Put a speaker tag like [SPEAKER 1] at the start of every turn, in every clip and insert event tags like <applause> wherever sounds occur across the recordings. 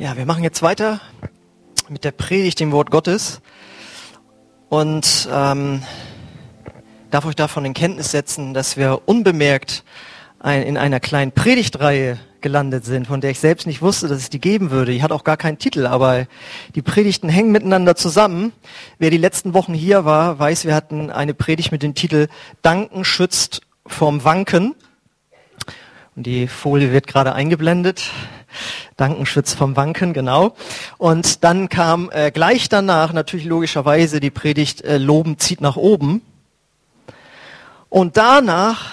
[SPEAKER 1] Ja, wir machen jetzt weiter mit der Predigt, dem Wort Gottes. Und ähm, darf euch davon in Kenntnis setzen, dass wir unbemerkt ein, in einer kleinen Predigtreihe gelandet sind, von der ich selbst nicht wusste, dass es die geben würde. Die hat auch gar keinen Titel, aber die Predigten hängen miteinander zusammen. Wer die letzten Wochen hier war, weiß, wir hatten eine Predigt mit dem Titel Danken schützt vom Wanken. Und die Folie wird gerade eingeblendet. Dankenschutz vom Wanken, genau. Und dann kam äh, gleich danach natürlich logischerweise die Predigt äh, Loben zieht nach oben. Und danach,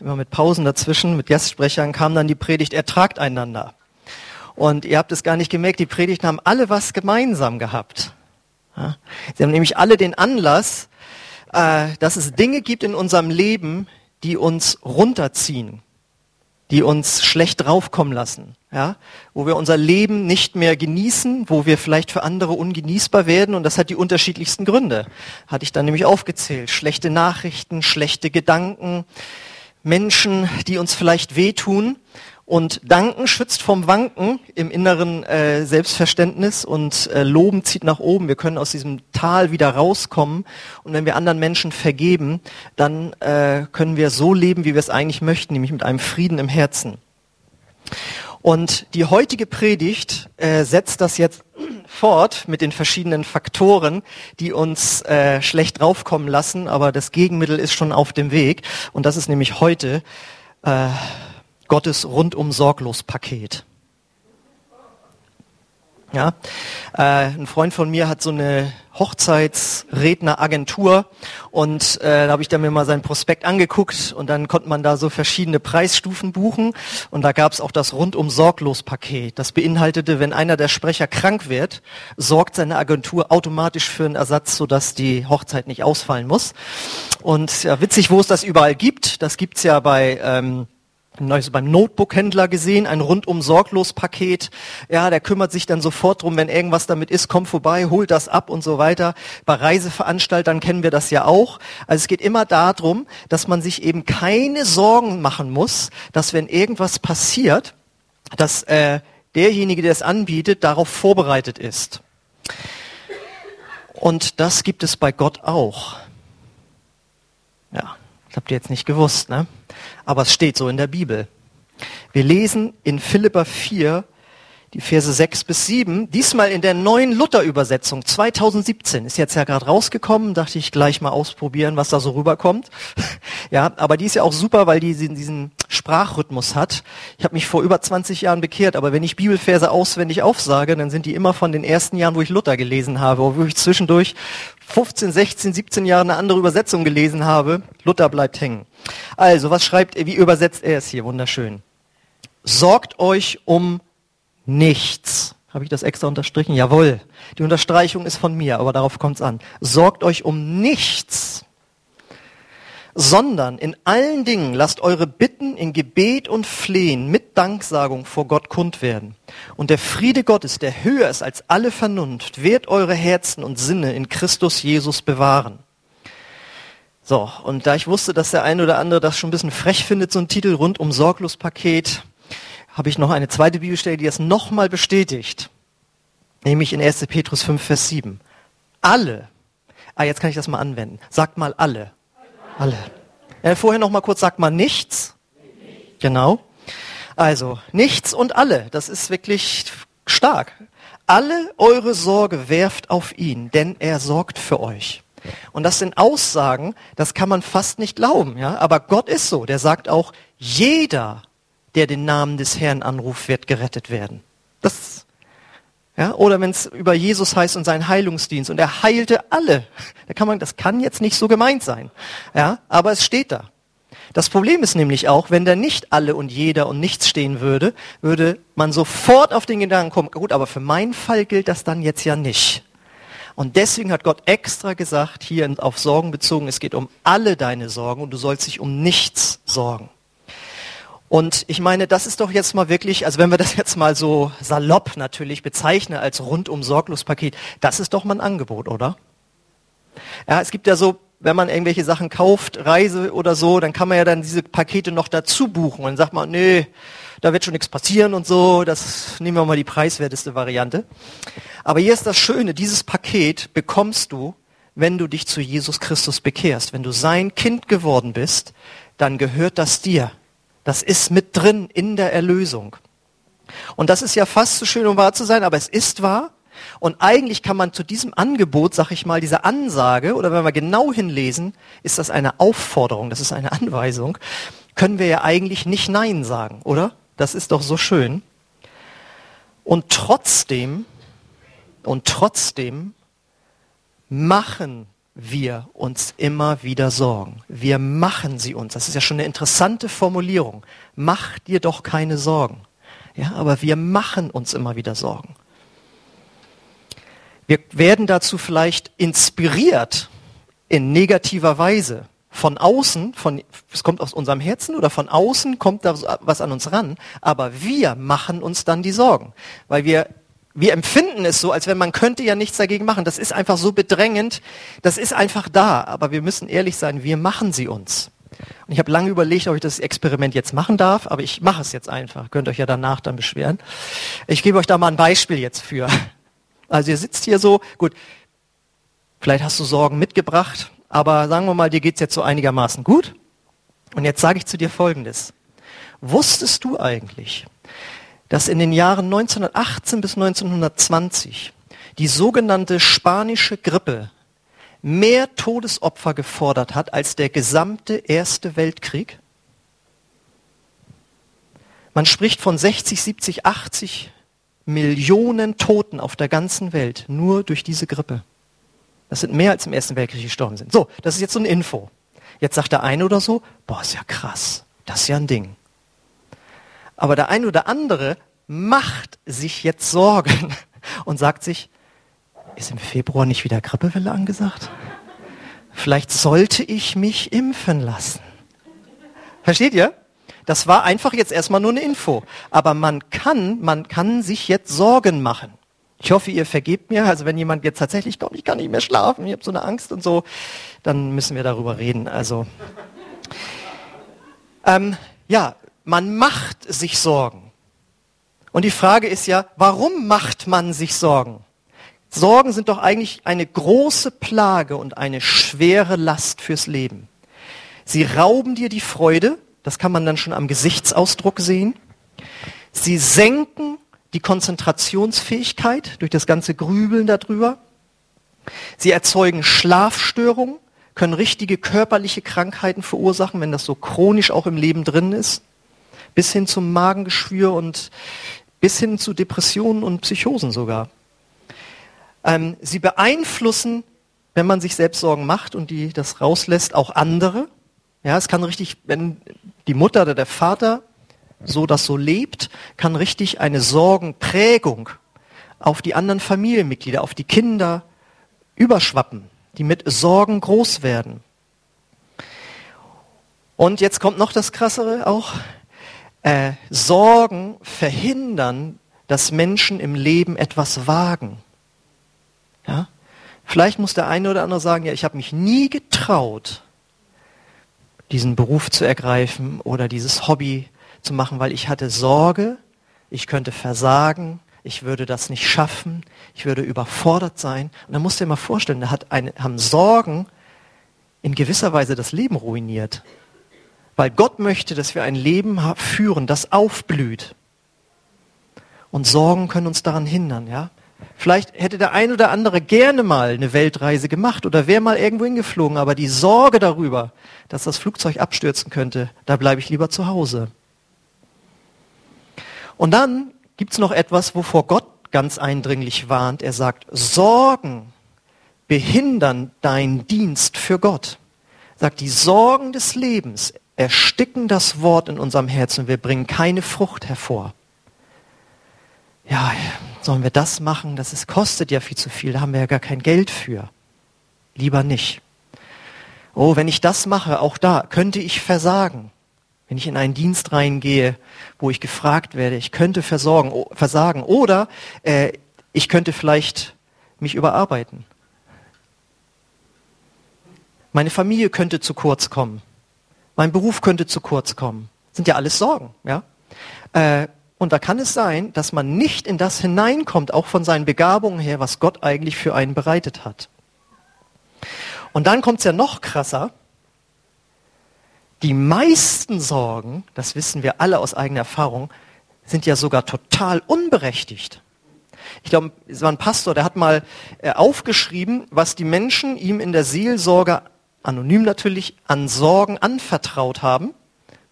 [SPEAKER 1] immer mit Pausen dazwischen, mit Gastsprechern, kam dann die Predigt Ertragt einander. Und ihr habt es gar nicht gemerkt, die Predigten haben alle was gemeinsam gehabt. Ja? Sie haben nämlich alle den Anlass, äh, dass es Dinge gibt in unserem Leben, die uns runterziehen, die uns schlecht draufkommen lassen, ja, wo wir unser Leben nicht mehr genießen, wo wir vielleicht für andere ungenießbar werden und das hat die unterschiedlichsten Gründe. Hatte ich dann nämlich aufgezählt. Schlechte Nachrichten, schlechte Gedanken, Menschen, die uns vielleicht wehtun und Danken schützt vom Wanken im inneren äh, Selbstverständnis und äh, Loben zieht nach oben. Wir können aus diesem Tal wieder rauskommen und wenn wir anderen Menschen vergeben, dann äh, können wir so leben, wie wir es eigentlich möchten, nämlich mit einem Frieden im Herzen. Und die heutige Predigt äh, setzt das jetzt <clears throat> fort mit den verschiedenen Faktoren, die uns äh, schlecht draufkommen lassen, aber das Gegenmittel ist schon auf dem Weg. Und das ist nämlich heute äh, Gottes rundum sorglos Paket. Ja, äh, ein Freund von mir hat so eine Hochzeitsredneragentur und äh, da habe ich dann mir mal seinen Prospekt angeguckt und dann konnte man da so verschiedene Preisstufen buchen und da gab es auch das rundum sorglos Paket. Das beinhaltete, wenn einer der Sprecher krank wird, sorgt seine Agentur automatisch für einen Ersatz, sodass die Hochzeit nicht ausfallen muss. Und ja, witzig, wo es das überall gibt. Das gibt's ja bei ähm, Neues beim Notebook-Händler gesehen, ein rundum sorglos Paket. Ja, der kümmert sich dann sofort drum, wenn irgendwas damit ist, komm vorbei, holt das ab und so weiter. Bei Reiseveranstaltern kennen wir das ja auch. Also es geht immer darum, dass man sich eben keine Sorgen machen muss, dass wenn irgendwas passiert, dass äh, derjenige, der es anbietet, darauf vorbereitet ist. Und das gibt es bei Gott auch. Ja, das habt ihr jetzt nicht gewusst, ne? aber es steht so in der Bibel. Wir lesen in Philippa 4, die Verse 6 bis 7, diesmal in der neuen Luther-Übersetzung 2017, ist jetzt ja gerade rausgekommen, dachte ich gleich mal ausprobieren, was da so rüberkommt. <laughs> ja, aber die ist ja auch super, weil die diesen Sprachrhythmus hat. Ich habe mich vor über 20 Jahren bekehrt, aber wenn ich Bibelverse auswendig aufsage, dann sind die immer von den ersten Jahren, wo ich Luther gelesen habe, wo ich zwischendurch 15, 16, 17 Jahre eine andere Übersetzung gelesen habe. Luther bleibt hängen. Also, was schreibt er, wie übersetzt er es hier? Wunderschön. Sorgt euch um nichts. Habe ich das extra unterstrichen? Jawohl. Die Unterstreichung ist von mir, aber darauf kommt es an. Sorgt euch um nichts, sondern in allen Dingen lasst eure Bitten in Gebet und Flehen mit Danksagung vor Gott kund werden. Und der Friede Gottes, der höher ist als alle Vernunft, wird eure Herzen und Sinne in Christus Jesus bewahren. So, und da ich wusste, dass der eine oder andere das schon ein bisschen frech findet, so ein Titel rund um Sorglospaket, habe ich noch eine zweite Bibelstelle, die das nochmal bestätigt. Nämlich in 1. Petrus 5, Vers 7. Alle, ah, jetzt kann ich das mal anwenden. Sagt mal alle. Alle. Äh, vorher noch mal kurz, sagt mal nichts. Genau. Also, nichts und alle. Das ist wirklich stark. Alle eure Sorge werft auf ihn, denn er sorgt für euch. Und das sind Aussagen, das kann man fast nicht glauben, ja. Aber Gott ist so. Der sagt auch, jeder der den Namen des Herrn anruft, wird gerettet werden. Das, ja, oder wenn es über Jesus heißt und seinen Heilungsdienst und er heilte alle, da kann man, das kann jetzt nicht so gemeint sein, ja, aber es steht da. Das Problem ist nämlich auch, wenn da nicht alle und jeder und nichts stehen würde, würde man sofort auf den Gedanken kommen, gut, aber für meinen Fall gilt das dann jetzt ja nicht. Und deswegen hat Gott extra gesagt, hier auf Sorgen bezogen, es geht um alle deine Sorgen und du sollst dich um nichts sorgen. Und ich meine, das ist doch jetzt mal wirklich, also wenn wir das jetzt mal so salopp natürlich bezeichnen als rundum sorglos Paket, das ist doch mal ein Angebot, oder? Ja, es gibt ja so wenn man irgendwelche Sachen kauft, Reise oder so, dann kann man ja dann diese Pakete noch dazu buchen. Und sagt man, nee, da wird schon nichts passieren und so, das nehmen wir mal die preiswerteste Variante. Aber hier ist das Schöne, dieses Paket bekommst du, wenn du dich zu Jesus Christus bekehrst. Wenn du sein Kind geworden bist, dann gehört das dir. Das ist mit drin in der Erlösung. Und das ist ja fast zu schön, um wahr zu sein, aber es ist wahr. Und eigentlich kann man zu diesem Angebot, sag ich mal, dieser Ansage, oder wenn wir genau hinlesen, ist das eine Aufforderung, das ist eine Anweisung, können wir ja eigentlich nicht Nein sagen, oder? Das ist doch so schön. Und trotzdem, und trotzdem machen wir uns immer wieder Sorgen. Wir machen sie uns. Das ist ja schon eine interessante Formulierung. Mach dir doch keine Sorgen. Ja, aber wir machen uns immer wieder Sorgen. Wir werden dazu vielleicht inspiriert in negativer Weise. Von außen, von, es kommt aus unserem Herzen oder von außen kommt da was an uns ran, aber wir machen uns dann die Sorgen, weil wir wir empfinden es so, als wenn man könnte ja nichts dagegen machen. Das ist einfach so bedrängend. Das ist einfach da. Aber wir müssen ehrlich sein, wir machen sie uns. Und ich habe lange überlegt, ob ich das Experiment jetzt machen darf, aber ich mache es jetzt einfach. Könnt euch ja danach dann beschweren. Ich gebe euch da mal ein Beispiel jetzt für. Also ihr sitzt hier so, gut, vielleicht hast du Sorgen mitgebracht, aber sagen wir mal, dir geht's jetzt so einigermaßen gut. Und jetzt sage ich zu dir Folgendes. Wusstest du eigentlich, dass in den Jahren 1918 bis 1920 die sogenannte spanische Grippe mehr Todesopfer gefordert hat als der gesamte Erste Weltkrieg? Man spricht von 60, 70, 80 Millionen Toten auf der ganzen Welt nur durch diese Grippe. Das sind mehr als im Ersten Weltkrieg gestorben sind. So, das ist jetzt so eine Info. Jetzt sagt der eine oder so, boah, ist ja krass, das ist ja ein Ding. Aber der eine oder andere macht sich jetzt Sorgen <laughs> und sagt sich, ist im Februar nicht wieder Grippewelle angesagt? Vielleicht sollte ich mich impfen lassen. Versteht ihr? Das war einfach jetzt erstmal nur eine Info. Aber man kann, man kann sich jetzt Sorgen machen. Ich hoffe, ihr vergebt mir. Also wenn jemand jetzt tatsächlich kommt, ich kann nicht mehr schlafen, ich habe so eine Angst und so, dann müssen wir darüber reden. Also ähm, ja, man macht sich Sorgen. Und die Frage ist ja, warum macht man sich Sorgen? Sorgen sind doch eigentlich eine große Plage und eine schwere Last fürs Leben. Sie rauben dir die Freude, das kann man dann schon am Gesichtsausdruck sehen. Sie senken die Konzentrationsfähigkeit durch das ganze Grübeln darüber. Sie erzeugen Schlafstörungen, können richtige körperliche Krankheiten verursachen, wenn das so chronisch auch im Leben drin ist, bis hin zum Magengeschwür und bis hin zu Depressionen und Psychosen sogar. Ähm, sie beeinflussen, wenn man sich selbst Sorgen macht und die das rauslässt, auch andere. Ja, es kann richtig, wenn die Mutter oder der Vater so das so lebt, kann richtig eine Sorgenprägung auf die anderen Familienmitglieder, auf die Kinder überschwappen, die mit Sorgen groß werden. Und jetzt kommt noch das Krassere auch äh, Sorgen verhindern, dass Menschen im Leben etwas wagen. Ja? Vielleicht muss der eine oder andere sagen, ja, ich habe mich nie getraut, diesen Beruf zu ergreifen oder dieses Hobby zu machen, weil ich hatte Sorge, ich könnte versagen, ich würde das nicht schaffen, ich würde überfordert sein. Und dann musst du dir mal vorstellen, da hat eine, haben Sorgen in gewisser Weise das Leben ruiniert. Weil Gott möchte, dass wir ein Leben führen, das aufblüht. Und Sorgen können uns daran hindern, ja. Vielleicht hätte der ein oder andere gerne mal eine Weltreise gemacht oder wäre mal irgendwo hingeflogen, aber die Sorge darüber, dass das Flugzeug abstürzen könnte, da bleibe ich lieber zu Hause. Und dann gibt es noch etwas, wovor Gott ganz eindringlich warnt. Er sagt, Sorgen behindern deinen Dienst für Gott. Er sagt, die Sorgen des Lebens ersticken das Wort in unserem Herzen wir bringen keine Frucht hervor. Ja, sollen wir das machen? Das ist, kostet ja viel zu viel, da haben wir ja gar kein Geld für. Lieber nicht. Oh, wenn ich das mache, auch da könnte ich versagen. Wenn ich in einen Dienst reingehe, wo ich gefragt werde, ich könnte versorgen, versagen oder äh, ich könnte vielleicht mich überarbeiten. Meine Familie könnte zu kurz kommen. Mein Beruf könnte zu kurz kommen. Das sind ja alles Sorgen, ja. Äh, und da kann es sein, dass man nicht in das hineinkommt, auch von seinen Begabungen her, was Gott eigentlich für einen bereitet hat. Und dann kommt es ja noch krasser. Die meisten Sorgen, das wissen wir alle aus eigener Erfahrung, sind ja sogar total unberechtigt. Ich glaube, es war ein Pastor, der hat mal äh, aufgeschrieben, was die Menschen ihm in der Seelsorge, anonym natürlich, an Sorgen anvertraut haben,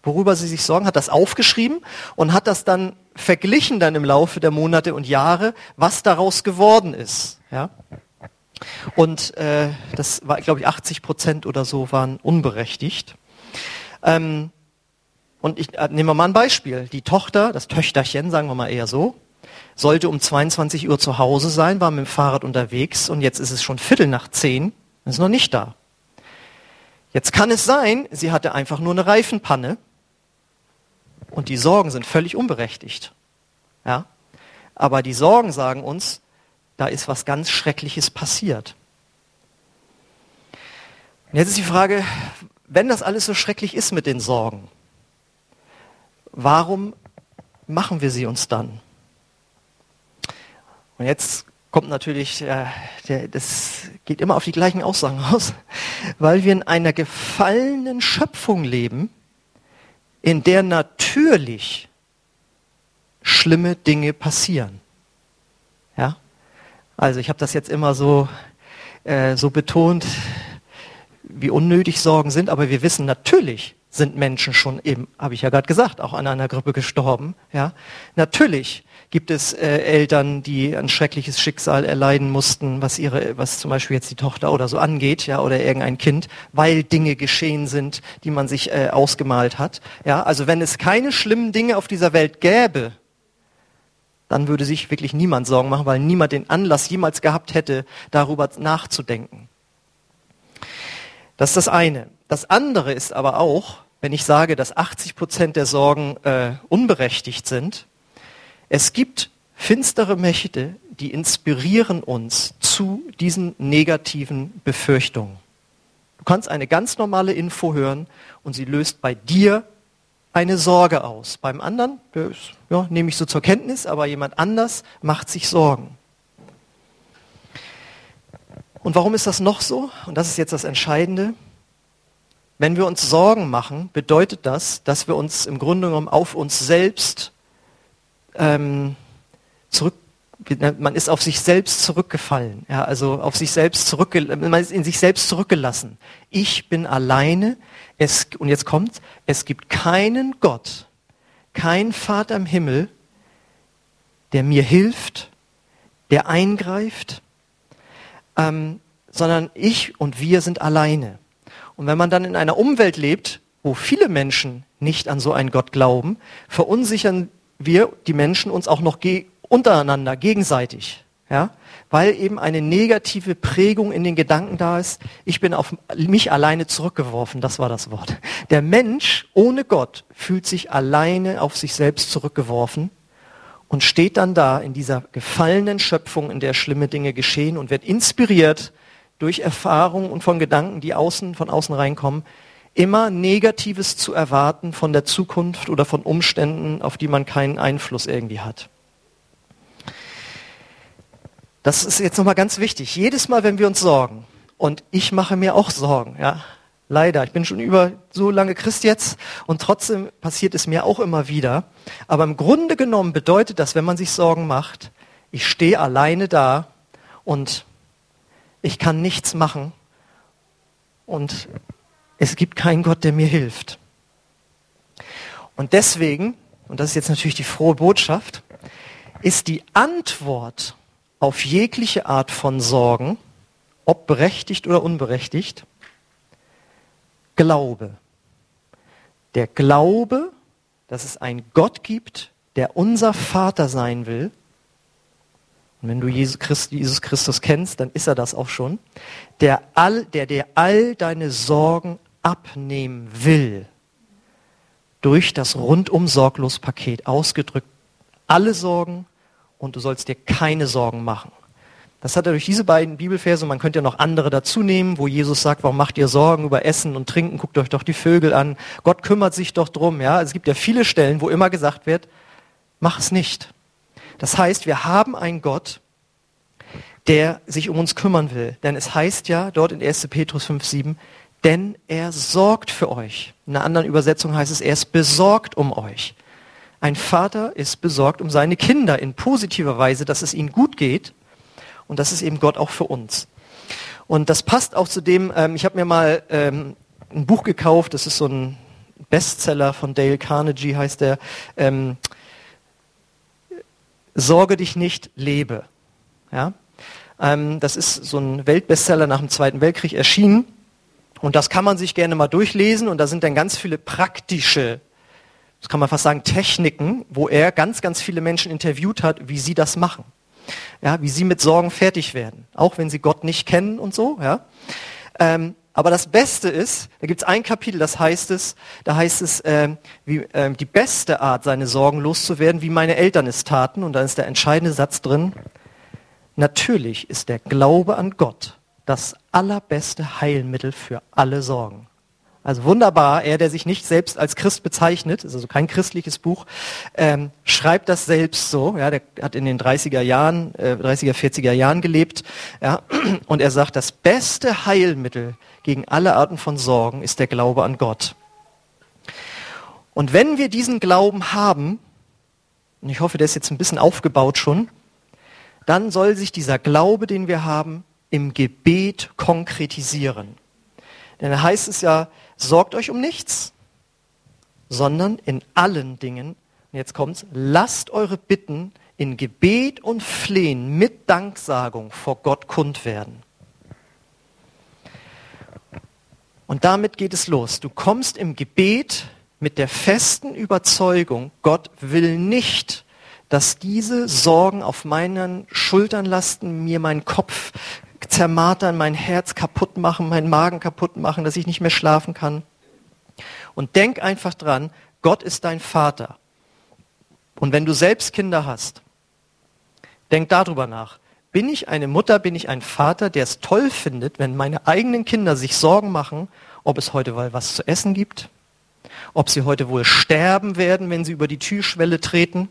[SPEAKER 1] worüber sie sich sorgen, hat das aufgeschrieben und hat das dann verglichen dann im Laufe der Monate und Jahre, was daraus geworden ist. Ja? Und äh, das war, glaube ich, 80 Prozent oder so waren unberechtigt. Ähm, und ich äh, nehmen wir mal ein Beispiel. Die Tochter, das Töchterchen, sagen wir mal eher so, sollte um 22 Uhr zu Hause sein, war mit dem Fahrrad unterwegs und jetzt ist es schon Viertel nach zehn, ist noch nicht da. Jetzt kann es sein, sie hatte einfach nur eine Reifenpanne und die Sorgen sind völlig unberechtigt. Ja? Aber die Sorgen sagen uns, da ist was ganz Schreckliches passiert. Und jetzt ist die Frage, wenn das alles so schrecklich ist mit den Sorgen, warum machen wir sie uns dann? Und jetzt kommt natürlich, äh, der, das geht immer auf die gleichen Aussagen aus, weil wir in einer gefallenen Schöpfung leben, in der natürlich schlimme Dinge passieren. Ja? Also ich habe das jetzt immer so, äh, so betont, wie unnötig Sorgen sind, aber wir wissen natürlich sind Menschen schon eben, habe ich ja gerade gesagt, auch an einer Grippe gestorben. Ja? Natürlich gibt es äh, Eltern, die ein schreckliches Schicksal erleiden mussten, was ihre, was zum Beispiel jetzt die Tochter oder so angeht, ja, oder irgendein Kind, weil Dinge geschehen sind, die man sich äh, ausgemalt hat. Ja, also wenn es keine schlimmen Dinge auf dieser Welt gäbe, dann würde sich wirklich niemand Sorgen machen, weil niemand den Anlass jemals gehabt hätte, darüber nachzudenken. Das ist das eine. Das andere ist aber auch, wenn ich sage, dass 80 Prozent der Sorgen äh, unberechtigt sind, es gibt finstere Mächte, die inspirieren uns zu diesen negativen Befürchtungen. Du kannst eine ganz normale Info hören und sie löst bei dir eine Sorge aus. Beim anderen, das ja, nehme ich so zur Kenntnis, aber jemand anders macht sich Sorgen. Und warum ist das noch so? Und das ist jetzt das Entscheidende. Wenn wir uns Sorgen machen, bedeutet das, dass wir uns im Grunde genommen auf uns selbst ähm, zurück, man ist auf sich selbst zurückgefallen, ja, also auf sich selbst man ist in sich selbst zurückgelassen. Ich bin alleine. Es, und jetzt kommt, es gibt keinen Gott, kein Vater im Himmel, der mir hilft, der eingreift, ähm, sondern ich und wir sind alleine. Und wenn man dann in einer Umwelt lebt, wo viele Menschen nicht an so einen Gott glauben, verunsichern wir, die Menschen, uns auch noch ge untereinander, gegenseitig. Ja? Weil eben eine negative Prägung in den Gedanken da ist, ich bin auf mich alleine zurückgeworfen, das war das Wort. Der Mensch ohne Gott fühlt sich alleine auf sich selbst zurückgeworfen und steht dann da in dieser gefallenen Schöpfung, in der schlimme Dinge geschehen und wird inspiriert durch Erfahrungen und von Gedanken, die außen, von außen reinkommen, immer Negatives zu erwarten von der Zukunft oder von Umständen, auf die man keinen Einfluss irgendwie hat. Das ist jetzt nochmal ganz wichtig. Jedes Mal, wenn wir uns sorgen, und ich mache mir auch Sorgen, ja, leider, ich bin schon über so lange Christ jetzt und trotzdem passiert es mir auch immer wieder. Aber im Grunde genommen bedeutet das, wenn man sich Sorgen macht, ich stehe alleine da und ich kann nichts machen und es gibt keinen Gott, der mir hilft. Und deswegen, und das ist jetzt natürlich die frohe Botschaft, ist die Antwort auf jegliche Art von Sorgen, ob berechtigt oder unberechtigt, Glaube. Der Glaube, dass es einen Gott gibt, der unser Vater sein will. Und wenn du Jesus, Christ, Jesus Christus kennst, dann ist er das auch schon. Der, all, der dir all deine Sorgen abnehmen will. Durch das rundum sorglos Paket ausgedrückt. Alle Sorgen und du sollst dir keine Sorgen machen. Das hat er durch diese beiden Bibelverse, man könnte ja noch andere dazu nehmen, wo Jesus sagt, warum macht ihr Sorgen über Essen und Trinken, guckt euch doch die Vögel an, Gott kümmert sich doch drum. Ja? Es gibt ja viele Stellen, wo immer gesagt wird, mach es nicht. Das heißt, wir haben einen Gott, der sich um uns kümmern will. Denn es heißt ja dort in 1. Petrus 5, 7, denn er sorgt für euch. In einer anderen Übersetzung heißt es, er ist besorgt um euch. Ein Vater ist besorgt um seine Kinder in positiver Weise, dass es ihnen gut geht und das ist eben Gott auch für uns. Und das passt auch zu dem, ähm, ich habe mir mal ähm, ein Buch gekauft, das ist so ein Bestseller von Dale Carnegie, heißt der. Ähm, Sorge dich nicht, lebe. Ja? Ähm, das ist so ein Weltbestseller nach dem Zweiten Weltkrieg erschienen. Und das kann man sich gerne mal durchlesen. Und da sind dann ganz viele praktische, das kann man fast sagen, Techniken, wo er ganz, ganz viele Menschen interviewt hat, wie sie das machen ja, wie sie mit Sorgen fertig werden, auch wenn sie Gott nicht kennen und so. Ja. Ähm, aber das Beste ist, da gibt es ein Kapitel, das heißt es, da heißt es, äh, wie, äh, die beste Art, seine Sorgen loszuwerden, wie meine Eltern es taten. Und dann ist der entscheidende Satz drin, natürlich ist der Glaube an Gott das allerbeste Heilmittel für alle Sorgen. Also wunderbar, er, der sich nicht selbst als Christ bezeichnet, ist also kein christliches Buch, ähm, schreibt das selbst so. Ja, der hat in den 30er Jahren, äh, 30er, 40er Jahren gelebt. Ja, <clears throat> und er sagt, das beste Heilmittel gegen alle Arten von Sorgen ist der Glaube an Gott. Und wenn wir diesen Glauben haben, und ich hoffe, der ist jetzt ein bisschen aufgebaut schon, dann soll sich dieser Glaube, den wir haben, im Gebet konkretisieren. Denn da heißt es ja, sorgt euch um nichts, sondern in allen Dingen, und jetzt kommt's, lasst eure Bitten in Gebet und Flehen mit Danksagung vor Gott kund werden. Und damit geht es los. Du kommst im Gebet mit der festen Überzeugung, Gott will nicht, dass diese Sorgen auf meinen Schultern lasten, mir meinen Kopf zermartern, mein Herz kaputt machen, meinen Magen kaputt machen, dass ich nicht mehr schlafen kann. Und denk einfach dran, Gott ist dein Vater. Und wenn du selbst Kinder hast, denk darüber nach. Bin ich eine Mutter, bin ich ein Vater, der es toll findet, wenn meine eigenen Kinder sich Sorgen machen, ob es heute wohl was zu essen gibt, ob sie heute wohl sterben werden, wenn sie über die Türschwelle treten?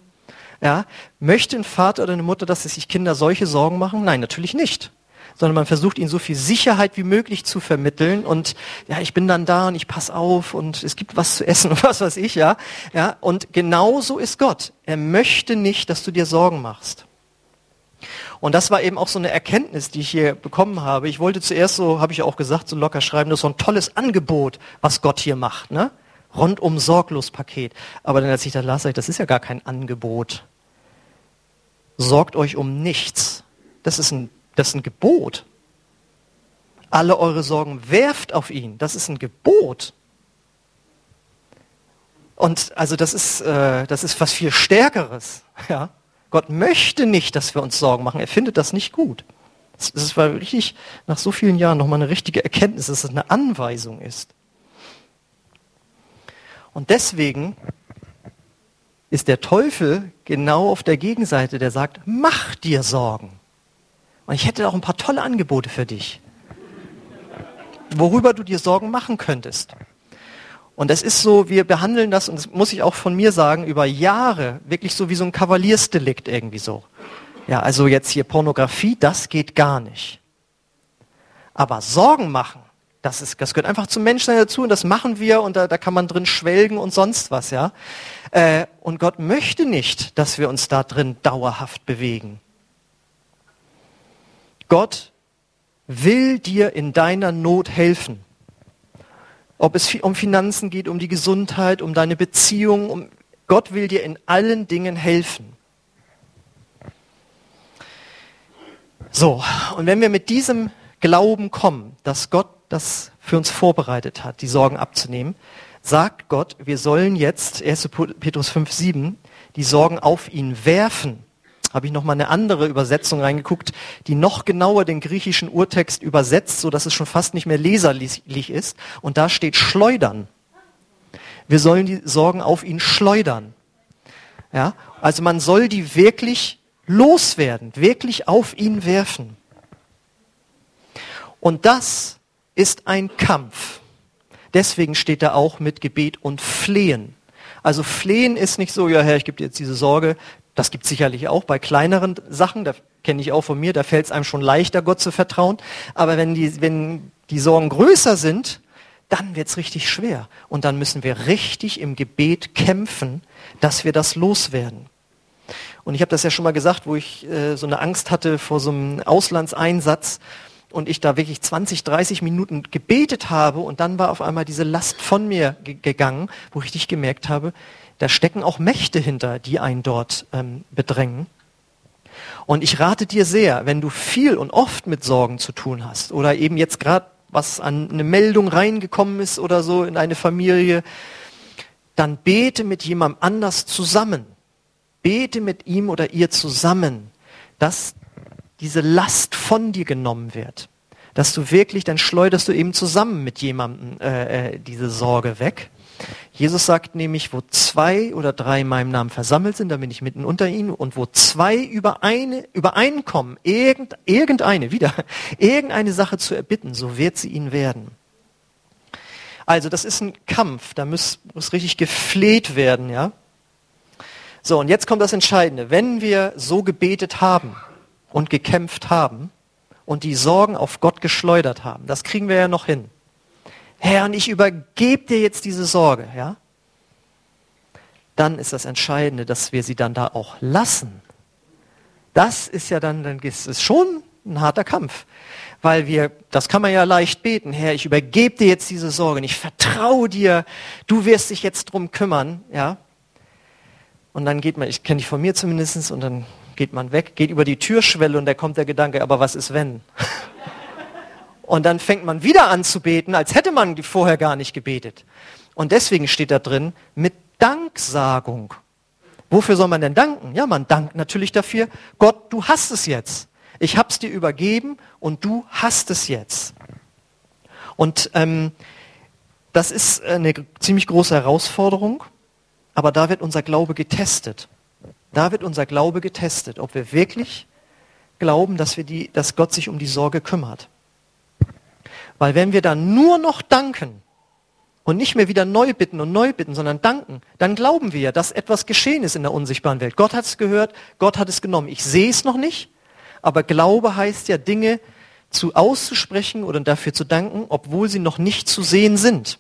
[SPEAKER 1] Ja, möchte ein Vater oder eine Mutter, dass sich Kinder solche Sorgen machen? Nein, natürlich nicht sondern man versucht ihnen so viel Sicherheit wie möglich zu vermitteln und ja, ich bin dann da und ich pass auf und es gibt was zu essen <laughs> und was weiß ich, ja. Ja, und genauso ist Gott. Er möchte nicht, dass du dir Sorgen machst. Und das war eben auch so eine Erkenntnis, die ich hier bekommen habe. Ich wollte zuerst so, habe ich auch gesagt, so locker schreiben, das ist so ein tolles Angebot, was Gott hier macht, ne? Rundum sorglos Paket. Aber dann als ich das las, ich, das ist ja gar kein Angebot. Sorgt euch um nichts. Das ist ein das ist ein Gebot. Alle eure Sorgen werft auf ihn. Das ist ein Gebot. Und also das ist, äh, das ist was viel Stärkeres. <laughs> Ja? Gott möchte nicht, dass wir uns Sorgen machen. Er findet das nicht gut. Es war richtig nach so vielen Jahren nochmal eine richtige Erkenntnis, dass es eine Anweisung ist. Und deswegen ist der Teufel genau auf der Gegenseite, der sagt, mach dir Sorgen. Und ich hätte auch ein paar tolle Angebote für dich, worüber du dir Sorgen machen könntest. Und es ist so, wir behandeln das, und das muss ich auch von mir sagen, über Jahre wirklich so wie so ein Kavaliersdelikt irgendwie so. Ja, also jetzt hier Pornografie, das geht gar nicht. Aber Sorgen machen, das, ist, das gehört einfach zum Menschsein dazu und das machen wir und da, da kann man drin schwelgen und sonst was, ja. Äh, und Gott möchte nicht, dass wir uns da drin dauerhaft bewegen. Gott will dir in deiner Not helfen. Ob es um Finanzen geht, um die Gesundheit, um deine Beziehung, um Gott will dir in allen Dingen helfen. So, und wenn wir mit diesem Glauben kommen, dass Gott das für uns vorbereitet hat, die Sorgen abzunehmen, sagt Gott, wir sollen jetzt, 1. Petrus 5, 7, die Sorgen auf ihn werfen habe ich noch mal eine andere Übersetzung reingeguckt, die noch genauer den griechischen Urtext übersetzt, so dass es schon fast nicht mehr leserlich ist. Und da steht schleudern. Wir sollen die Sorgen auf ihn schleudern. Ja, also man soll die wirklich loswerden, wirklich auf ihn werfen. Und das ist ein Kampf. Deswegen steht da auch mit Gebet und Flehen. Also Flehen ist nicht so, ja Herr, ich gebe dir jetzt diese Sorge. Das gibt sicherlich auch bei kleineren Sachen, da kenne ich auch von mir, da fällt es einem schon leichter, Gott zu vertrauen. Aber wenn die, wenn die Sorgen größer sind, dann wird es richtig schwer. Und dann müssen wir richtig im Gebet kämpfen, dass wir das loswerden. Und ich habe das ja schon mal gesagt, wo ich äh, so eine Angst hatte vor so einem Auslandseinsatz und ich da wirklich 20, 30 Minuten gebetet habe und dann war auf einmal diese Last von mir gegangen, wo ich dich gemerkt habe, da stecken auch Mächte hinter, die einen dort ähm, bedrängen. Und ich rate dir sehr, wenn du viel und oft mit Sorgen zu tun hast oder eben jetzt gerade was an eine Meldung reingekommen ist oder so in eine Familie, dann bete mit jemandem anders zusammen. Bete mit ihm oder ihr zusammen, dass diese Last von dir genommen wird. Dass du wirklich, dann schleuderst du eben zusammen mit jemandem äh, äh, diese Sorge weg. Jesus sagt nämlich, wo zwei oder drei in meinem Namen versammelt sind, dann bin ich mitten unter ihnen. Und wo zwei über eine, übereinkommen, irgend, irgendeine, wieder, <laughs> irgendeine Sache zu erbitten, so wird sie ihnen werden. Also das ist ein Kampf, da muss, muss richtig gefleht werden, ja. So, und jetzt kommt das Entscheidende. Wenn wir so gebetet haben und gekämpft haben und die Sorgen auf Gott geschleudert haben, das kriegen wir ja noch hin. Herr, und ich übergebe dir jetzt diese Sorge, ja? Dann ist das Entscheidende, dass wir sie dann da auch lassen. Das ist ja dann, dann ist es schon ein harter Kampf. Weil wir, das kann man ja leicht beten, Herr, ich übergebe dir jetzt diese Sorge ich vertraue dir, du wirst dich jetzt drum kümmern, ja? Und dann geht man, ich kenne dich von mir zumindest, und dann geht man weg, geht über die Türschwelle und da kommt der Gedanke, aber was ist wenn? <laughs> Und dann fängt man wieder an zu beten, als hätte man vorher gar nicht gebetet. Und deswegen steht da drin, mit Danksagung. Wofür soll man denn danken? Ja, man dankt natürlich dafür, Gott, du hast es jetzt. Ich habe es dir übergeben und du hast es jetzt. Und ähm, das ist eine ziemlich große Herausforderung, aber da wird unser Glaube getestet. Da wird unser Glaube getestet, ob wir wirklich glauben, dass, wir die, dass Gott sich um die Sorge kümmert. Weil wenn wir dann nur noch danken und nicht mehr wieder neu bitten und neu bitten, sondern danken, dann glauben wir, dass etwas geschehen ist in der unsichtbaren Welt. Gott hat es gehört, Gott hat es genommen. Ich sehe es noch nicht, aber Glaube heißt ja Dinge zu auszusprechen oder dafür zu danken, obwohl sie noch nicht zu sehen sind.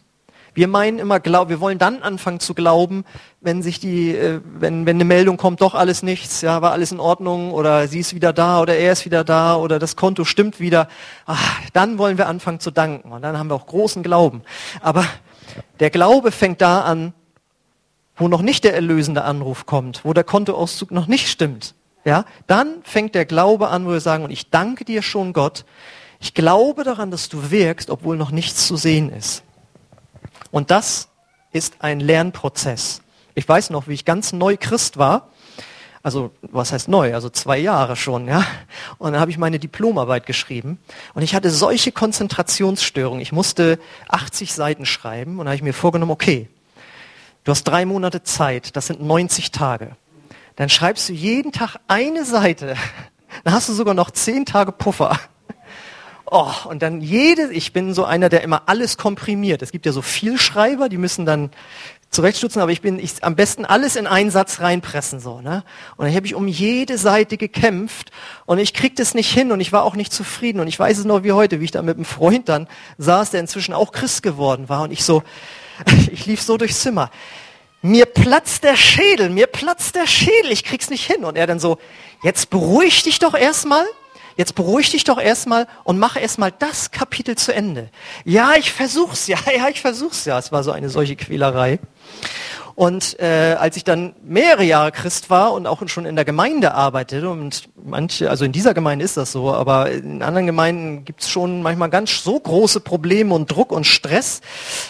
[SPEAKER 1] Wir meinen immer, wir wollen dann anfangen zu glauben, wenn sich die, äh, wenn, wenn eine Meldung kommt, doch alles nichts, ja, war alles in Ordnung oder sie ist wieder da oder er ist wieder da oder das Konto stimmt wieder. Ach, dann wollen wir anfangen zu danken und dann haben wir auch großen Glauben. Aber der Glaube fängt da an, wo noch nicht der erlösende Anruf kommt, wo der Kontoauszug noch nicht stimmt. Ja, dann fängt der Glaube an, wo wir sagen, und ich danke dir schon Gott, ich glaube daran, dass du wirkst, obwohl noch nichts zu sehen ist. Und das ist ein Lernprozess. Ich weiß noch, wie ich ganz neu Christ war. Also, was heißt neu? Also zwei Jahre schon, ja. Und dann habe ich meine Diplomarbeit geschrieben. Und ich hatte solche Konzentrationsstörungen. Ich musste 80 Seiten schreiben. Und da habe ich mir vorgenommen, okay, du hast drei Monate Zeit. Das sind 90 Tage. Dann schreibst du jeden Tag eine Seite. Dann hast du sogar noch zehn Tage Puffer. Oh, und dann jede, ich bin so einer, der immer alles komprimiert. Es gibt ja so viel Schreiber, die müssen dann zurechtstutzen, aber ich bin ich, am besten alles in einen Satz reinpressen so, ne? Und dann habe ich um jede Seite gekämpft und ich krieg das nicht hin und ich war auch nicht zufrieden und ich weiß es noch wie heute, wie ich da mit einem Freund dann saß, der inzwischen auch Christ geworden war und ich so <laughs> ich lief so durchs Zimmer. Mir platzt der Schädel, mir platzt der Schädel, ich krieg's nicht hin und er dann so, jetzt beruhig dich doch erstmal jetzt beruhig dich doch erstmal und mach erstmal das Kapitel zu Ende. Ja, ich versuch's <laughs> ja, ja, ich versuch's ja. Es war so eine solche Quälerei. Und äh, als ich dann mehrere Jahre Christ war und auch schon in der Gemeinde arbeitete, und manche, also in dieser Gemeinde ist das so, aber in anderen Gemeinden gibt's schon manchmal ganz so große Probleme und Druck und Stress.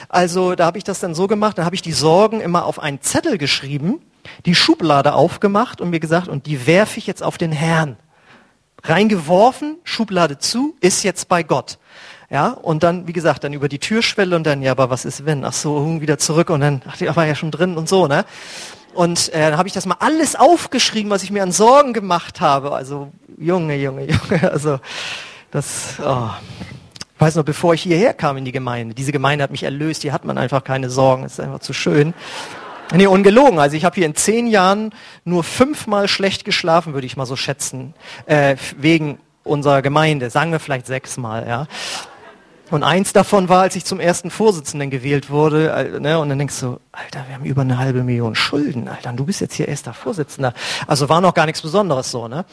[SPEAKER 1] Also da habe ich das dann so gemacht, da habe ich die Sorgen immer auf einen Zettel geschrieben, die Schublade aufgemacht und mir gesagt, und die werfe ich jetzt auf den Herrn reingeworfen, Schublade zu, ist jetzt bei Gott. Ja, und dann, wie gesagt, dann über die Türschwelle und dann, ja, aber was ist wenn? Ach so, wieder zurück und dann, ach, die war ja schon drin und so, ne? Und äh, dann habe ich das mal alles aufgeschrieben, was ich mir an Sorgen gemacht habe. Also, Junge, Junge, <laughs> Junge, also, das, oh. Ich weiß noch, bevor ich hierher kam in die Gemeinde, diese Gemeinde hat mich erlöst, hier hat man einfach keine Sorgen, ist einfach zu schön. Nee, ungelogen. Also ich habe hier in zehn Jahren nur fünfmal schlecht geschlafen, würde ich mal so schätzen, äh, wegen unserer Gemeinde. Sagen wir vielleicht sechsmal, ja. Und eins davon war, als ich zum ersten Vorsitzenden gewählt wurde, äh, ne, und dann denkst du, Alter, wir haben über eine halbe Million Schulden, Alter, und du bist jetzt hier erster Vorsitzender. Also war noch gar nichts Besonderes so, ne?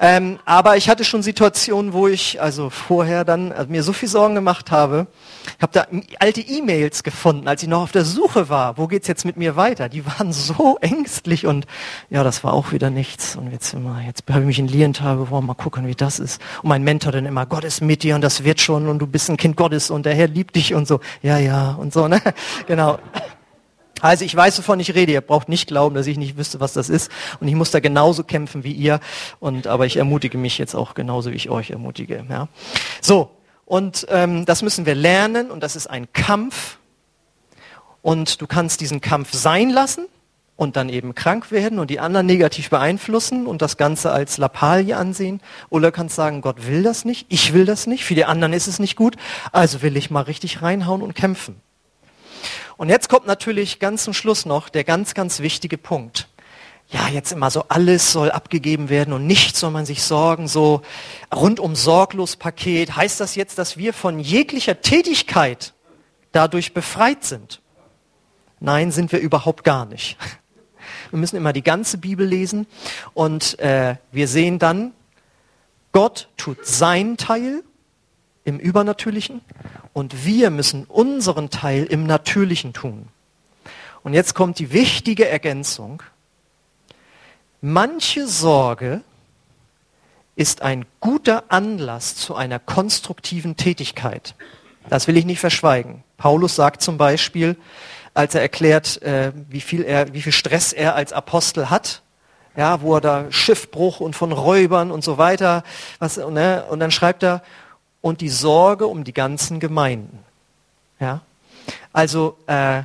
[SPEAKER 1] Ähm, aber ich hatte schon Situationen, wo ich, also vorher dann, also mir so viel Sorgen gemacht habe, ich habe da alte E-Mails gefunden, als ich noch auf der Suche war, wo geht's jetzt mit mir weiter? Die waren <laughs> so ängstlich und ja, das war auch wieder nichts. Und jetzt immer, jetzt habe ich mich in Lienthal beworben, mal gucken, wie das ist. Und mein Mentor dann immer, Gott ist mit dir und das wird schon und du bist ein Kind Gottes und der Herr liebt dich und so. Ja, ja, und so, ne? <laughs> Genau. Also ich weiß, wovon ich rede. Ihr braucht nicht glauben, dass ich nicht wüsste, was das ist. Und ich muss da genauso kämpfen wie ihr. Und aber ich ermutige mich jetzt auch genauso, wie ich euch ermutige. Ja. So, und ähm, das müssen wir lernen und das ist ein Kampf. Und du kannst diesen Kampf sein lassen und dann eben krank werden und die anderen negativ beeinflussen und das Ganze als Lappalie ansehen. Oder kannst sagen, Gott will das nicht, ich will das nicht, für die anderen ist es nicht gut, also will ich mal richtig reinhauen und kämpfen. Und jetzt kommt natürlich ganz zum Schluss noch der ganz, ganz wichtige Punkt ja, jetzt immer so alles soll abgegeben werden und nichts soll man sich sorgen, so rundum sorglos Paket. Heißt das jetzt, dass wir von jeglicher Tätigkeit dadurch befreit sind? Nein, sind wir überhaupt gar nicht. Wir müssen immer die ganze Bibel lesen und äh, wir sehen dann, Gott tut seinen Teil im Übernatürlichen und wir müssen unseren Teil im Natürlichen tun. Und jetzt kommt die wichtige Ergänzung. Manche Sorge ist ein guter Anlass zu einer konstruktiven Tätigkeit. Das will ich nicht verschweigen. Paulus sagt zum Beispiel, als er erklärt, äh, wie, viel er, wie viel Stress er als Apostel hat, ja, wo er da Schiffbruch und von Räubern und so weiter, was, ne, und dann schreibt er, und die Sorge um die ganzen Gemeinden. Ja? Also äh,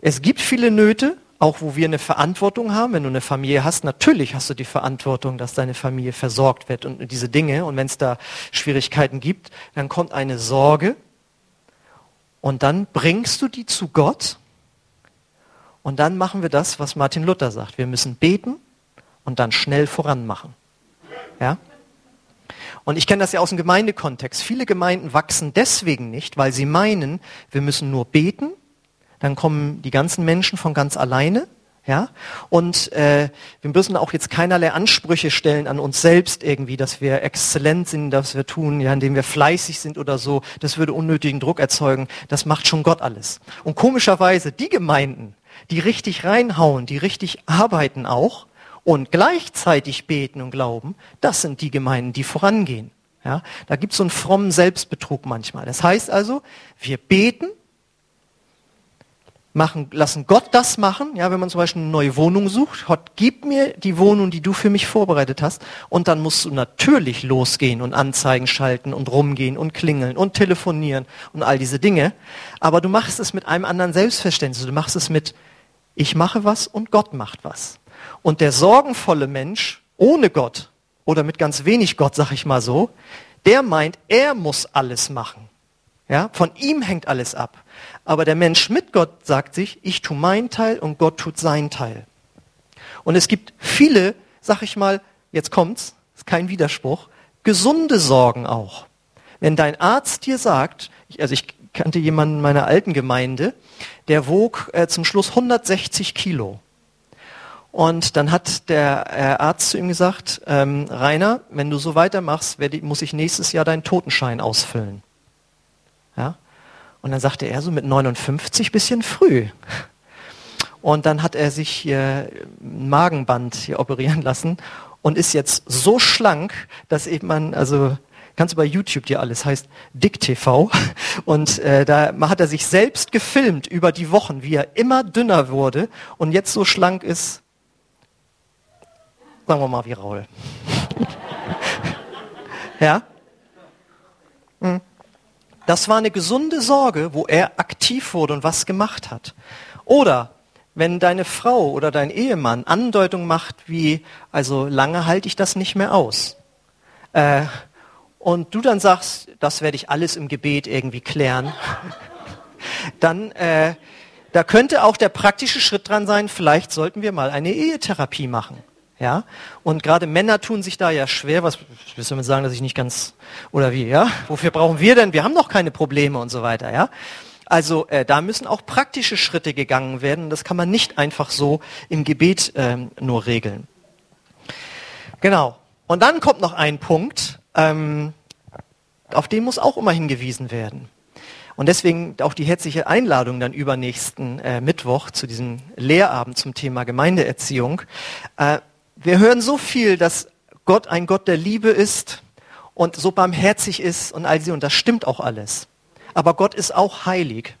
[SPEAKER 1] es gibt viele Nöte, auch wo wir eine Verantwortung haben, wenn du eine Familie hast, natürlich hast du die Verantwortung, dass deine Familie versorgt wird und diese Dinge. Und wenn es da Schwierigkeiten gibt, dann kommt eine Sorge und dann bringst du die zu Gott und dann machen wir das, was Martin Luther sagt. Wir müssen beten und dann schnell voranmachen. Ja? Und ich kenne das ja aus dem Gemeindekontext. Viele Gemeinden wachsen deswegen nicht, weil sie meinen, wir müssen nur beten dann kommen die ganzen Menschen von ganz alleine. Ja? Und äh, wir müssen auch jetzt keinerlei Ansprüche stellen an uns selbst irgendwie, dass wir exzellent sind, dass wir tun, ja, indem wir fleißig sind oder so. Das würde unnötigen Druck erzeugen. Das macht schon Gott alles. Und komischerweise, die Gemeinden, die richtig reinhauen, die richtig arbeiten auch und gleichzeitig beten und glauben, das sind die Gemeinden, die vorangehen. Ja? Da gibt es so einen frommen Selbstbetrug manchmal. Das heißt also, wir beten, machen, lassen Gott das machen. Ja, wenn man zum Beispiel eine neue Wohnung sucht, Gott, gib mir die Wohnung, die du für mich vorbereitet hast. Und dann musst du natürlich losgehen und Anzeigen schalten und rumgehen und klingeln und telefonieren und all diese Dinge. Aber du machst es mit einem anderen Selbstverständnis. Du machst es mit, ich mache was und Gott macht was. Und der sorgenvolle Mensch ohne Gott oder mit ganz wenig Gott, sag ich mal so, der meint, er muss alles machen. Ja, von ihm hängt alles ab. Aber der Mensch mit Gott sagt sich, ich tue meinen Teil und Gott tut seinen Teil. Und es gibt viele, sag ich mal, jetzt kommt's, ist kein Widerspruch, gesunde Sorgen auch. Wenn dein Arzt dir sagt, also ich kannte jemanden in meiner alten Gemeinde, der wog äh, zum Schluss 160 Kilo. Und dann hat der äh, Arzt zu ihm gesagt, ähm, Rainer, wenn du so weitermachst, werde, muss ich nächstes Jahr deinen Totenschein ausfüllen. Ja? Und dann sagte er so mit 59 bisschen früh. Und dann hat er sich hier ein Magenband hier operieren lassen und ist jetzt so schlank, dass eben man, also kannst du bei YouTube dir alles, heißt Dick TV. Und äh, da hat er sich selbst gefilmt über die Wochen, wie er immer dünner wurde und jetzt so schlank ist, sagen wir mal wie Raul. ja? Hm. Das war eine gesunde Sorge, wo er aktiv wurde und was gemacht hat. Oder wenn deine Frau oder dein Ehemann Andeutung macht wie, also lange halte ich das nicht mehr aus. Äh, und du dann sagst, das werde ich alles im Gebet irgendwie klären, <laughs> dann äh, da könnte auch der praktische Schritt dran sein, vielleicht sollten wir mal eine Ehetherapie machen. Ja? Und gerade Männer tun sich da ja schwer, was willst du damit sagen, dass ich nicht ganz oder wie, ja? Wofür brauchen wir denn? Wir haben doch keine Probleme und so weiter, ja? Also äh, da müssen auch praktische Schritte gegangen werden. Das kann man nicht einfach so im Gebet ähm, nur regeln. Genau. Und dann kommt noch ein Punkt, ähm, auf den muss auch immer hingewiesen werden. Und deswegen auch die herzliche Einladung dann übernächsten äh, Mittwoch zu diesem Lehrabend zum Thema Gemeindeerziehung. Äh, wir hören so viel, dass Gott ein Gott der Liebe ist und so barmherzig ist und all sie, und das stimmt auch alles. Aber Gott ist auch heilig.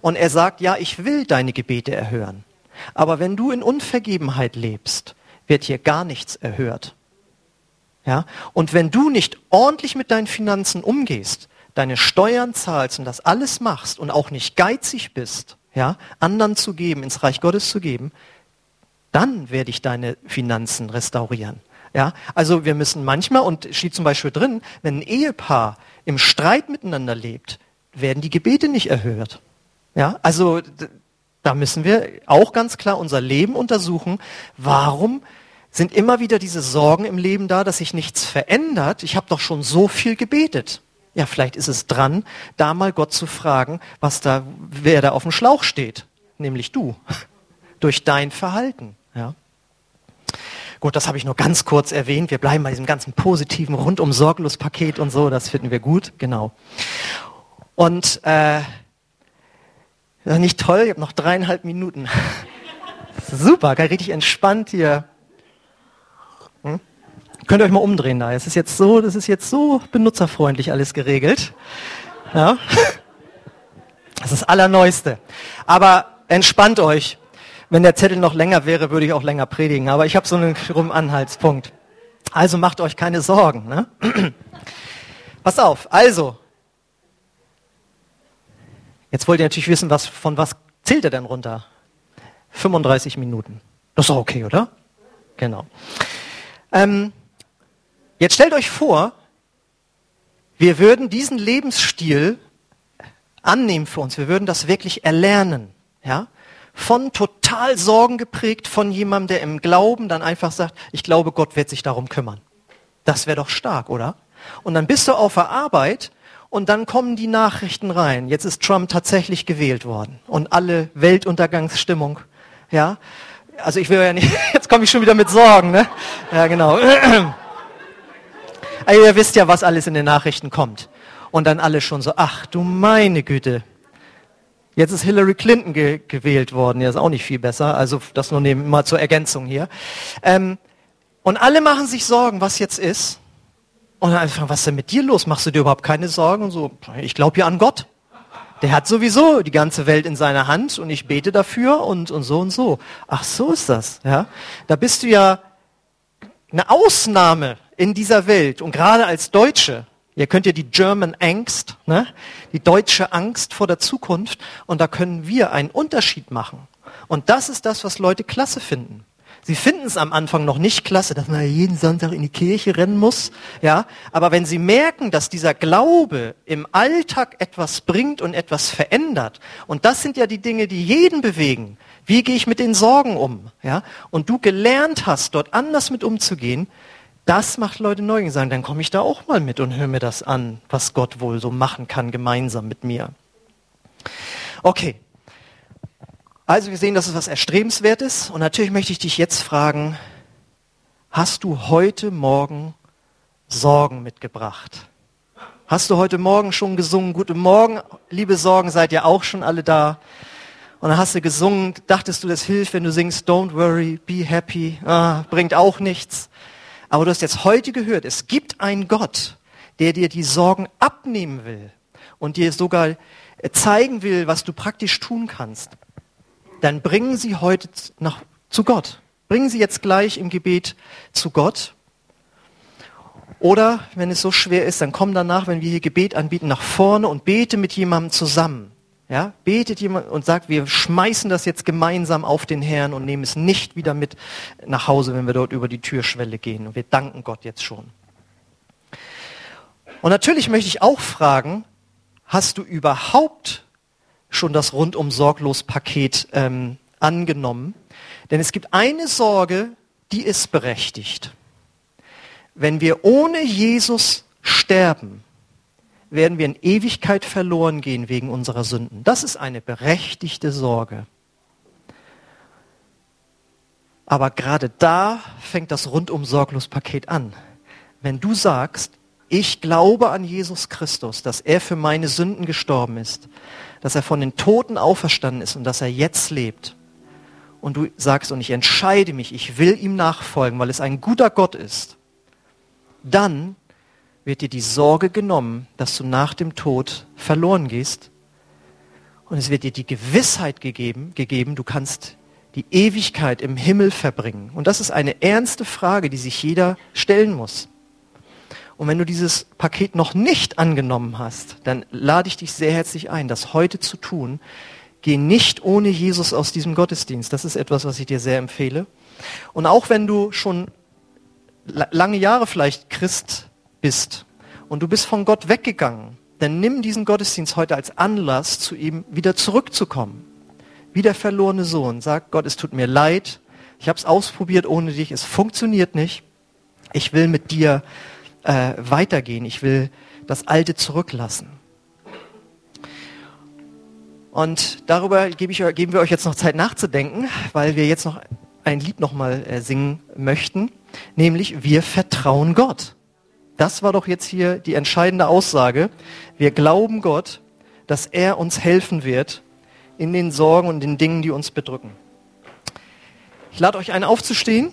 [SPEAKER 1] Und er sagt, ja, ich will deine Gebete erhören. Aber wenn du in Unvergebenheit lebst, wird hier gar nichts erhört. Ja? Und wenn du nicht ordentlich mit deinen Finanzen umgehst, deine Steuern zahlst und das alles machst und auch nicht geizig bist, ja, anderen zu geben, ins Reich Gottes zu geben, dann werde ich deine Finanzen restaurieren. Ja, also wir müssen manchmal, und steht zum Beispiel drin, wenn ein Ehepaar im Streit miteinander lebt, werden die Gebete nicht erhört. Ja, also da müssen wir auch ganz klar unser Leben untersuchen. Warum sind immer wieder diese Sorgen im Leben da, dass sich nichts verändert? Ich habe doch schon so viel gebetet. Ja, vielleicht ist es dran, da mal Gott zu fragen, was da, wer da auf dem Schlauch steht, nämlich du, <laughs> durch dein Verhalten. Ja. Gut, das habe ich nur ganz kurz erwähnt. Wir bleiben bei diesem ganzen positiven rundum sorglos Paket und so. Das finden wir gut, genau. Und äh, nicht toll. Ich habe noch dreieinhalb Minuten. <laughs> Super, richtig entspannt hier. Hm? Könnt ihr euch mal umdrehen da. Es ist jetzt so, das ist jetzt so benutzerfreundlich alles geregelt. Ja. <laughs> Das ist das Allerneueste. Aber entspannt euch. Wenn der Zettel noch länger wäre, würde ich auch länger predigen. Aber ich habe so einen krummen Anhaltspunkt. Also macht euch keine Sorgen. Ne? <clears throat> Pass auf. Also, jetzt wollt ihr natürlich wissen, was, von was zählt er denn runter? 35 Minuten. Das ist doch okay, oder? Genau. Ähm, jetzt stellt euch vor, wir würden diesen Lebensstil annehmen für uns. Wir würden das wirklich erlernen. Ja? Von total Sorgen geprägt, von jemandem, der im Glauben dann einfach sagt, ich glaube, Gott wird sich darum kümmern. Das wäre doch stark, oder? Und dann bist du auf der Arbeit und dann kommen die Nachrichten rein. Jetzt ist Trump tatsächlich gewählt worden und alle Weltuntergangsstimmung. Ja, also ich will ja nicht. <laughs> Jetzt komme ich schon wieder mit Sorgen, ne? Ja, genau. <clears throat> Also ihr wisst ja, was alles in den Nachrichten kommt. Und dann alle schon so, ach du meine Güte, Jetzt ist Hillary Clinton ge gewählt worden. Ja, ist auch nicht viel besser. Also das nur nehmen, mal zur Ergänzung hier. Ähm, und alle machen sich Sorgen, was jetzt ist. Und dann einfach, was ist denn mit dir los? Machst du dir überhaupt keine Sorgen? Und so, ich glaube ja an Gott. Der hat sowieso die ganze Welt in seiner Hand und ich bete dafür und, und so und so. Ach, so ist das. Ja? Da bist du ja eine Ausnahme in dieser Welt. Und gerade als Deutsche, Ihr könnt ja die German Angst, ne? die deutsche Angst vor der Zukunft, und da können wir einen Unterschied machen. Und das ist das, was Leute klasse finden. Sie finden es am Anfang noch nicht klasse, dass man jeden Sonntag in die Kirche rennen muss, ja. Aber wenn sie merken, dass dieser Glaube im Alltag etwas bringt und etwas verändert, und das sind ja die Dinge, die jeden bewegen. Wie gehe ich mit den Sorgen um, ja? Und du gelernt hast, dort anders mit umzugehen, das macht Leute neugierig, sagen, dann komme ich da auch mal mit und höre mir das an, was Gott wohl so machen kann, gemeinsam mit mir. Okay. Also wir sehen, das ist was Erstrebenswertes. Und natürlich möchte ich dich jetzt fragen, hast du heute Morgen Sorgen mitgebracht? Hast du heute Morgen schon gesungen? Guten Morgen, liebe Sorgen, seid ihr auch schon alle da? Und dann hast du gesungen, dachtest du, das hilft, wenn du singst, don't worry, be happy, ah, bringt auch nichts. Aber du hast jetzt heute gehört, es gibt einen Gott, der dir die Sorgen abnehmen will und dir sogar zeigen will, was du praktisch tun kannst. Dann bringen sie heute nach, zu Gott. Bringen sie jetzt gleich im Gebet zu Gott. Oder wenn es so schwer ist, dann komm danach, wenn wir hier Gebet anbieten, nach vorne und bete mit jemandem zusammen. Ja, betet jemand und sagt, wir schmeißen das jetzt gemeinsam auf den Herrn und nehmen es nicht wieder mit nach Hause, wenn wir dort über die Türschwelle gehen. Und wir danken Gott jetzt schon. Und natürlich möchte ich auch fragen, hast du überhaupt schon das rundum sorglos Paket ähm, angenommen? Denn es gibt eine Sorge, die ist berechtigt. Wenn wir ohne Jesus sterben, werden wir in Ewigkeit verloren gehen wegen unserer Sünden. Das ist eine berechtigte Sorge. Aber gerade da fängt das rundum sorglos Paket an. Wenn du sagst, ich glaube an Jesus Christus, dass er für meine Sünden gestorben ist, dass er von den Toten auferstanden ist und dass er jetzt lebt. Und du sagst, und ich entscheide mich, ich will ihm nachfolgen, weil es ein guter Gott ist. Dann wird dir die Sorge genommen, dass du nach dem Tod verloren gehst. Und es wird dir die Gewissheit gegeben, gegeben, du kannst die Ewigkeit im Himmel verbringen. Und das ist eine ernste Frage, die sich jeder stellen muss. Und wenn du dieses Paket noch nicht angenommen hast, dann lade ich dich sehr herzlich ein, das heute zu tun. Geh nicht ohne Jesus aus diesem Gottesdienst. Das ist etwas, was ich dir sehr empfehle. Und auch wenn du schon lange Jahre vielleicht Christ bist und du bist von Gott weggegangen, dann nimm diesen Gottesdienst heute als Anlass, zu ihm wieder zurückzukommen. Wie der verlorene Sohn. Sag Gott, es tut mir leid. Ich habe es ausprobiert ohne dich. Es funktioniert nicht. Ich will mit dir äh, weitergehen. Ich will das Alte zurücklassen. Und darüber gebe ich, geben wir euch jetzt noch Zeit nachzudenken, weil wir jetzt noch ein Lied nochmal äh, singen möchten, nämlich Wir vertrauen Gott. Das war doch jetzt hier die entscheidende Aussage. Wir glauben Gott, dass er uns helfen wird in den Sorgen und den Dingen, die uns bedrücken. Ich lade euch ein, aufzustehen.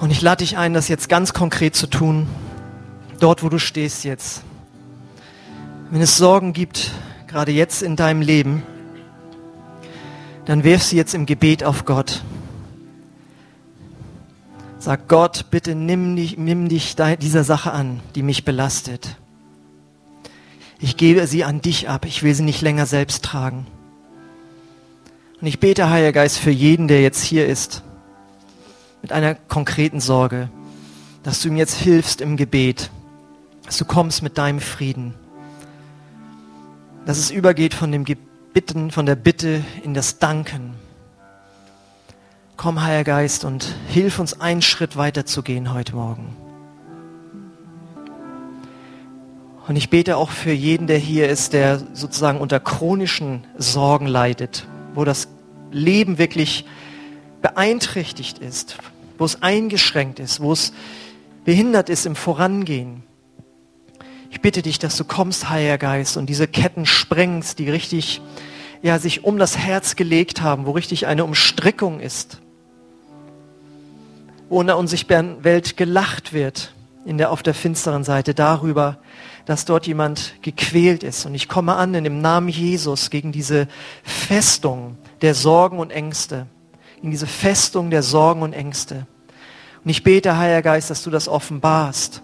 [SPEAKER 1] Und ich lade dich ein, das jetzt ganz konkret zu tun, dort, wo du stehst jetzt. Wenn es Sorgen gibt, gerade jetzt in deinem Leben, dann wirf sie jetzt im Gebet auf Gott. Sag Gott, bitte nimm dich, nimm dich dieser Sache an, die mich belastet. Ich gebe sie an dich ab. Ich will sie nicht länger selbst tragen. Und ich bete, Heiliger Geist, für jeden, der jetzt hier ist, mit einer konkreten Sorge, dass du ihm jetzt hilfst im Gebet, dass du kommst mit deinem Frieden, dass es übergeht von dem Gebet Bitten, von der Bitte in das Danken. Komm, Heiliger Geist, und hilf uns einen Schritt weiter zu gehen heute Morgen. Und ich bete auch für jeden, der hier ist, der sozusagen unter chronischen Sorgen leidet, wo das Leben wirklich beeinträchtigt ist, wo es eingeschränkt ist, wo es behindert ist im Vorangehen. Ich bitte dich, dass du kommst, Heiliger Geist, und diese Ketten sprengst, die richtig ja, sich um das Herz gelegt haben, wo richtig eine Umstrickung ist, wo in der unsichtbaren Welt gelacht wird, in der, auf der finsteren Seite darüber, dass dort jemand gequält ist. Und ich komme an in dem Namen Jesus gegen diese Festung der Sorgen und Ängste, in diese Festung der Sorgen und Ängste. Und ich bete, Heiliger Geist, dass du das offenbarst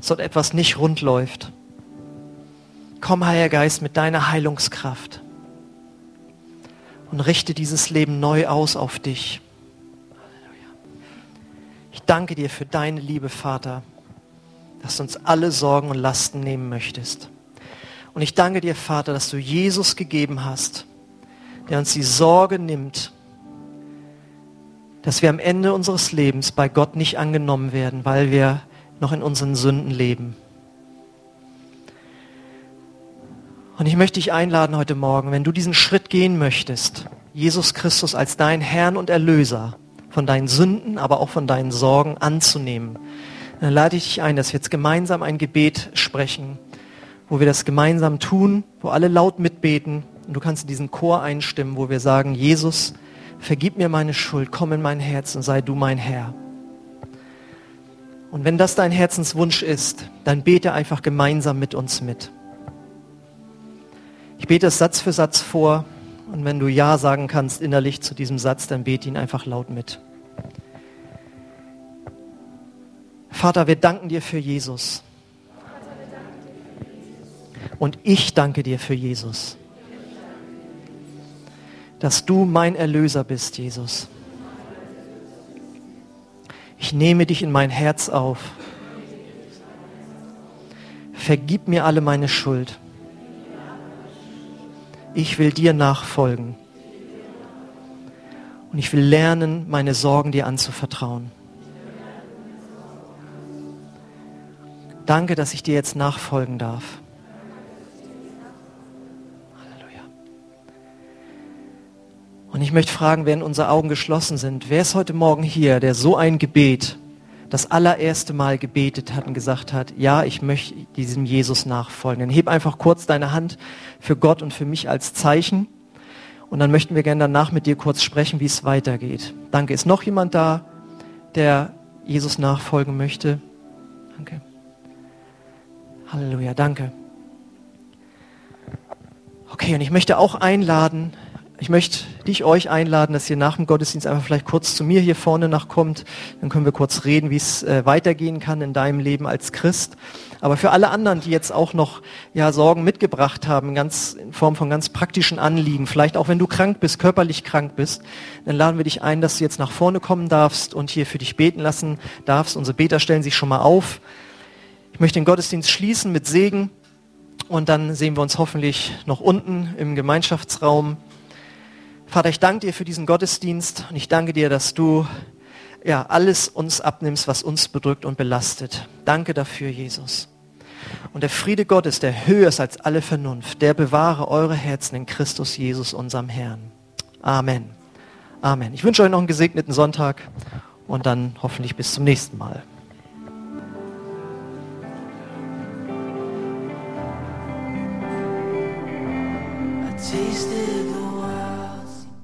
[SPEAKER 1] dort etwas nicht rund läuft. Komm, Heiliger Geist, mit deiner Heilungskraft und richte dieses Leben neu aus auf dich. Ich danke dir für deine Liebe, Vater, dass du uns alle Sorgen und Lasten nehmen möchtest. Und ich danke dir, Vater, dass du Jesus gegeben hast, der uns die Sorge nimmt, dass wir am Ende unseres Lebens bei Gott nicht angenommen werden, weil wir noch in unseren Sünden leben. Und ich möchte dich einladen heute Morgen, wenn du diesen Schritt gehen möchtest, Jesus Christus als dein Herrn und Erlöser von deinen Sünden, aber auch von deinen Sorgen anzunehmen, dann lade ich dich ein, dass wir jetzt gemeinsam ein Gebet sprechen, wo wir das gemeinsam tun, wo alle laut mitbeten. Und du kannst in diesen Chor einstimmen, wo wir sagen, Jesus, vergib mir meine Schuld, komm in mein Herz und sei du mein Herr. Und wenn das dein Herzenswunsch ist, dann bete einfach gemeinsam mit uns mit. Ich bete es Satz für Satz vor und wenn du Ja sagen kannst innerlich zu diesem Satz, dann bete ihn einfach laut mit. Vater, wir danken dir für Jesus. Und ich danke dir für Jesus. dass du mein Erlöser bist, Jesus. Ich nehme dich in mein Herz auf. Vergib mir alle meine Schuld. Ich will dir nachfolgen. Und ich will lernen, meine Sorgen dir anzuvertrauen. Danke, dass ich dir jetzt nachfolgen darf. Und ich möchte fragen, während unsere Augen geschlossen sind, wer ist heute Morgen hier, der so ein Gebet das allererste Mal gebetet hat und gesagt hat, ja, ich möchte diesem Jesus nachfolgen. Dann heb einfach kurz deine Hand für Gott und für mich als Zeichen. Und dann möchten wir gerne danach mit dir kurz sprechen, wie es weitergeht. Danke. Ist noch jemand da, der Jesus nachfolgen möchte? Danke. Halleluja, danke. Okay, und ich möchte auch einladen, ich möchte dich, euch einladen, dass ihr nach dem Gottesdienst einfach vielleicht kurz zu mir hier vorne nachkommt. Dann können wir kurz reden, wie es äh, weitergehen kann in deinem Leben als Christ. Aber für alle anderen, die jetzt auch noch ja, Sorgen mitgebracht haben, ganz, in Form von ganz praktischen Anliegen, vielleicht auch wenn du krank bist, körperlich krank bist, dann laden wir dich ein, dass du jetzt nach vorne kommen darfst und hier für dich beten lassen darfst. Unsere Beter stellen sich schon mal auf. Ich möchte den Gottesdienst schließen mit Segen und dann sehen wir uns hoffentlich noch unten im Gemeinschaftsraum. Vater, ich danke dir für diesen Gottesdienst und ich danke dir, dass du ja, alles uns abnimmst, was uns bedrückt und belastet. Danke dafür, Jesus. Und der Friede Gottes, der höher ist als alle Vernunft, der bewahre eure Herzen in Christus Jesus, unserem Herrn. Amen. Amen. Ich wünsche euch noch einen gesegneten Sonntag und dann hoffentlich bis zum nächsten Mal. tasted